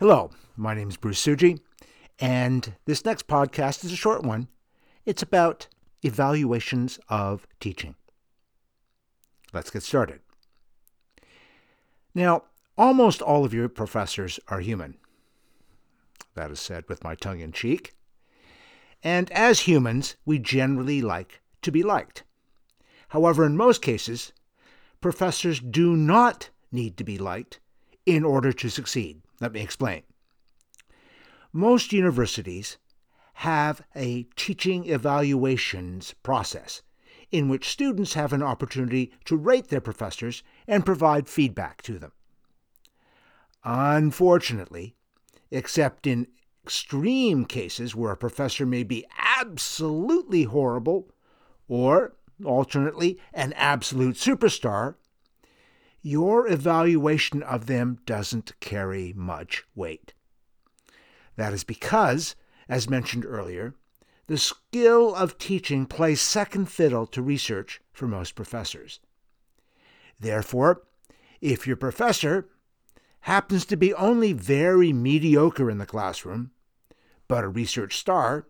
Hello, my name is Bruce Suji, and this next podcast is a short one. It's about evaluations of teaching. Let's get started. Now, almost all of your professors are human. That is said with my tongue in cheek. And as humans, we generally like to be liked. However, in most cases, professors do not need to be liked in order to succeed. Let me explain. Most universities have a teaching evaluations process in which students have an opportunity to rate their professors and provide feedback to them. Unfortunately, except in extreme cases where a professor may be absolutely horrible or, alternately, an absolute superstar, your evaluation of them doesn't carry much weight. That is because, as mentioned earlier, the skill of teaching plays second fiddle to research for most professors. Therefore, if your professor happens to be only very mediocre in the classroom, but a research star,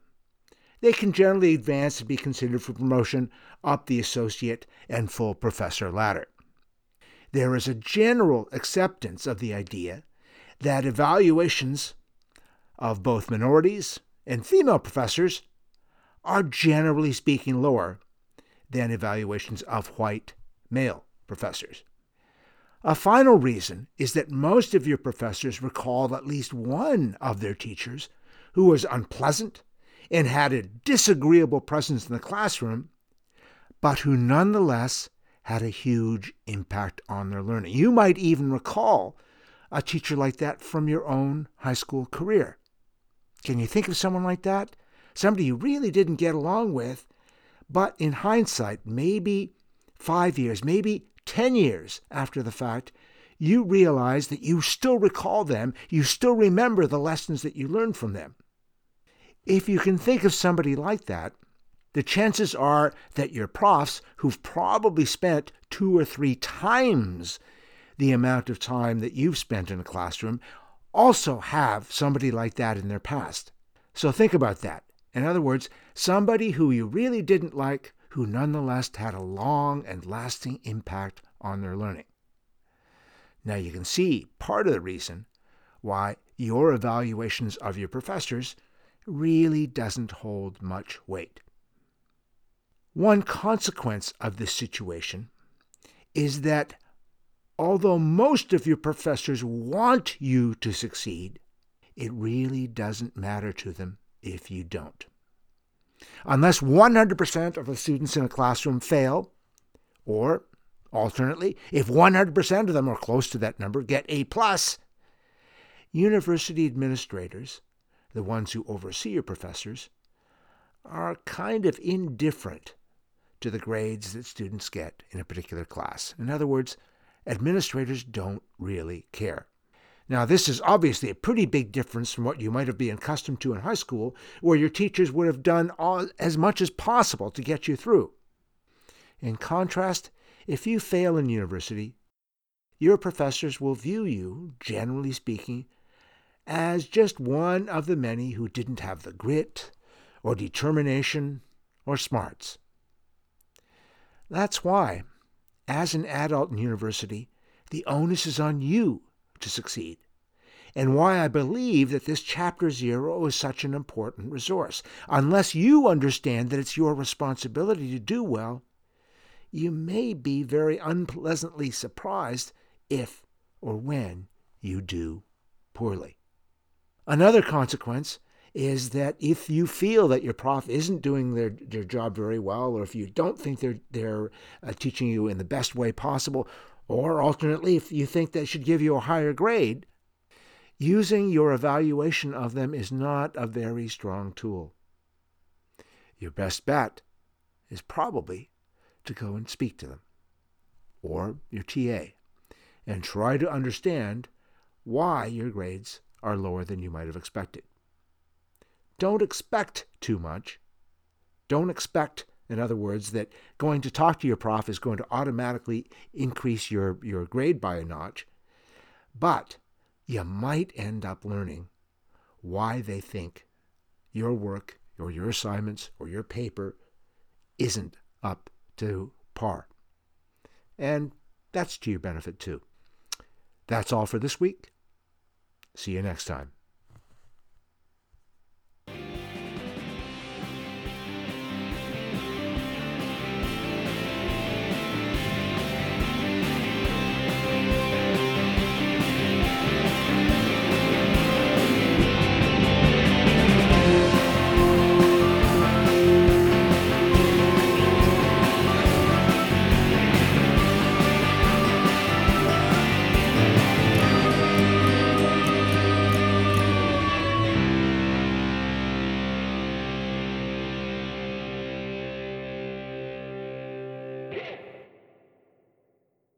they can generally advance and be considered for promotion up the associate and full professor ladder there is a general acceptance of the idea that evaluations of both minorities and female professors are generally speaking lower than evaluations of white male professors. A final reason is that most of your professors recall at least one of their teachers who was unpleasant and had a disagreeable presence in the classroom, but who nonetheless had a huge impact on their learning. You might even recall a teacher like that from your own high school career. Can you think of someone like that? Somebody you really didn't get along with, but in hindsight, maybe five years, maybe 10 years after the fact, you realize that you still recall them, you still remember the lessons that you learned from them. If you can think of somebody like that, the chances are that your profs, who've probably spent two or three times the amount of time that you've spent in a classroom, also have somebody like that in their past. So think about that. In other words, somebody who you really didn't like, who nonetheless had a long and lasting impact on their learning. Now you can see part of the reason why your evaluations of your professors really doesn't hold much weight. One consequence of this situation is that although most of your professors want you to succeed, it really doesn't matter to them if you don't. Unless 100% of the students in a classroom fail, or alternately, if 100% of them are close to that number get A plus, university administrators, the ones who oversee your professors, are kind of indifferent to the grades that students get in a particular class. In other words, administrators don't really care. Now, this is obviously a pretty big difference from what you might have been accustomed to in high school, where your teachers would have done all, as much as possible to get you through. In contrast, if you fail in university, your professors will view you, generally speaking, as just one of the many who didn't have the grit, or determination, or smarts. That's why, as an adult in university, the onus is on you to succeed, and why I believe that this Chapter Zero is such an important resource. Unless you understand that it's your responsibility to do well, you may be very unpleasantly surprised if or when you do poorly. Another consequence is that if you feel that your prof isn't doing their, their job very well, or if you don't think they're, they're uh, teaching you in the best way possible, or alternately, if you think they should give you a higher grade, using your evaluation of them is not a very strong tool. Your best bet is probably to go and speak to them or your TA and try to understand why your grades are lower than you might have expected. Don't expect too much. Don't expect, in other words, that going to talk to your prof is going to automatically increase your, your grade by a notch. But you might end up learning why they think your work or your assignments or your paper isn't up to par. And that's to your benefit too. That's all for this week. See you next time.